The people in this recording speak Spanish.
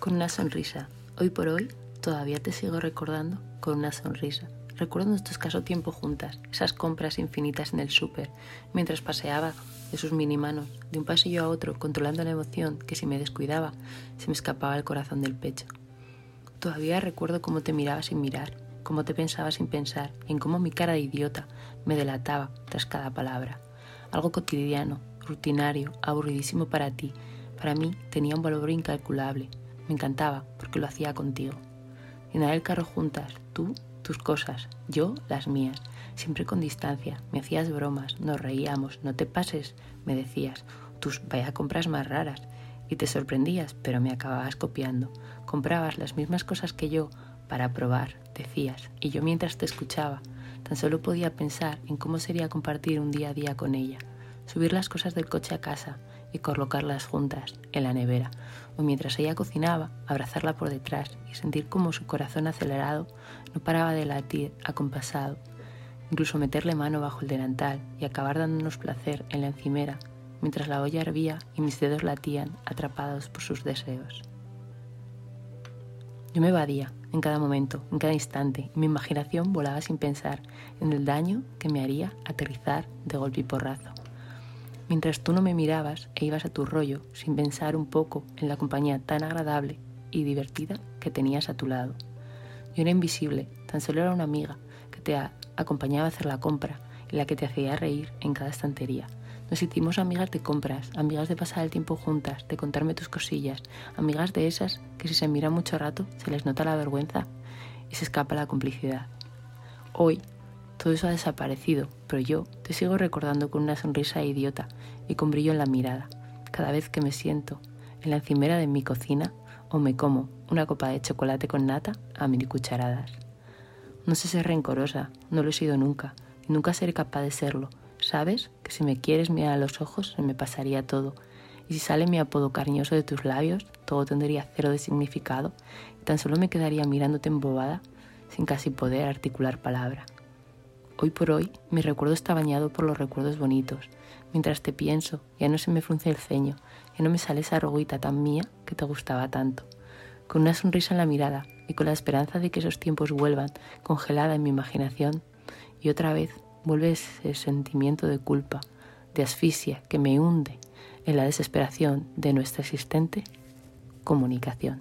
con una sonrisa. Hoy por hoy todavía te sigo recordando con una sonrisa. Recuerdo nuestro escaso tiempo juntas, esas compras infinitas en el súper, mientras paseaba de sus minimanos de un pasillo a otro, controlando la emoción que si me descuidaba se me escapaba el corazón del pecho. Todavía recuerdo cómo te miraba sin mirar, cómo te pensaba sin pensar, en cómo mi cara de idiota me delataba tras cada palabra. Algo cotidiano, rutinario, aburridísimo para ti, para mí tenía un valor incalculable. Me encantaba porque lo hacía contigo. Llenar el carro juntas, tú, tus cosas, yo, las mías, siempre con distancia. Me hacías bromas, nos reíamos, no te pases, me decías, tus vaya compras más raras. Y te sorprendías, pero me acababas copiando. Comprabas las mismas cosas que yo para probar, decías, y yo mientras te escuchaba, tan solo podía pensar en cómo sería compartir un día a día con ella, subir las cosas del coche a casa, y colocarlas juntas en la nevera, o mientras ella cocinaba, abrazarla por detrás y sentir como su corazón acelerado no paraba de latir acompasado, incluso meterle mano bajo el delantal y acabar dándonos placer en la encimera, mientras la olla hervía y mis dedos latían atrapados por sus deseos. Yo me evadía en cada momento, en cada instante, y mi imaginación volaba sin pensar en el daño que me haría aterrizar de golpe y porrazo mientras tú no me mirabas e ibas a tu rollo sin pensar un poco en la compañía tan agradable y divertida que tenías a tu lado. Yo era invisible, tan solo era una amiga que te acompañaba a hacer la compra y la que te hacía reír en cada estantería. Nos hicimos amigas de compras, amigas de pasar el tiempo juntas, de contarme tus cosillas, amigas de esas que si se miran mucho rato se les nota la vergüenza y se escapa la complicidad. Hoy todo eso ha desaparecido, pero yo te sigo recordando con una sonrisa idiota y con brillo en la mirada, cada vez que me siento en la encimera de mi cocina o me como una copa de chocolate con nata a mil cucharadas. No sé ser rencorosa, no lo he sido nunca, y nunca seré capaz de serlo. Sabes que si me quieres mirar a los ojos se me pasaría todo, y si sale mi apodo cariñoso de tus labios, todo tendría cero de significado, y tan solo me quedaría mirándote embobada sin casi poder articular palabra. Hoy por hoy mi recuerdo está bañado por los recuerdos bonitos. Mientras te pienso, ya no se me frunce el ceño, ya no me sale esa arruguita tan mía que te gustaba tanto. Con una sonrisa en la mirada y con la esperanza de que esos tiempos vuelvan, congelada en mi imaginación, y otra vez vuelve ese sentimiento de culpa, de asfixia que me hunde en la desesperación de nuestra existente comunicación.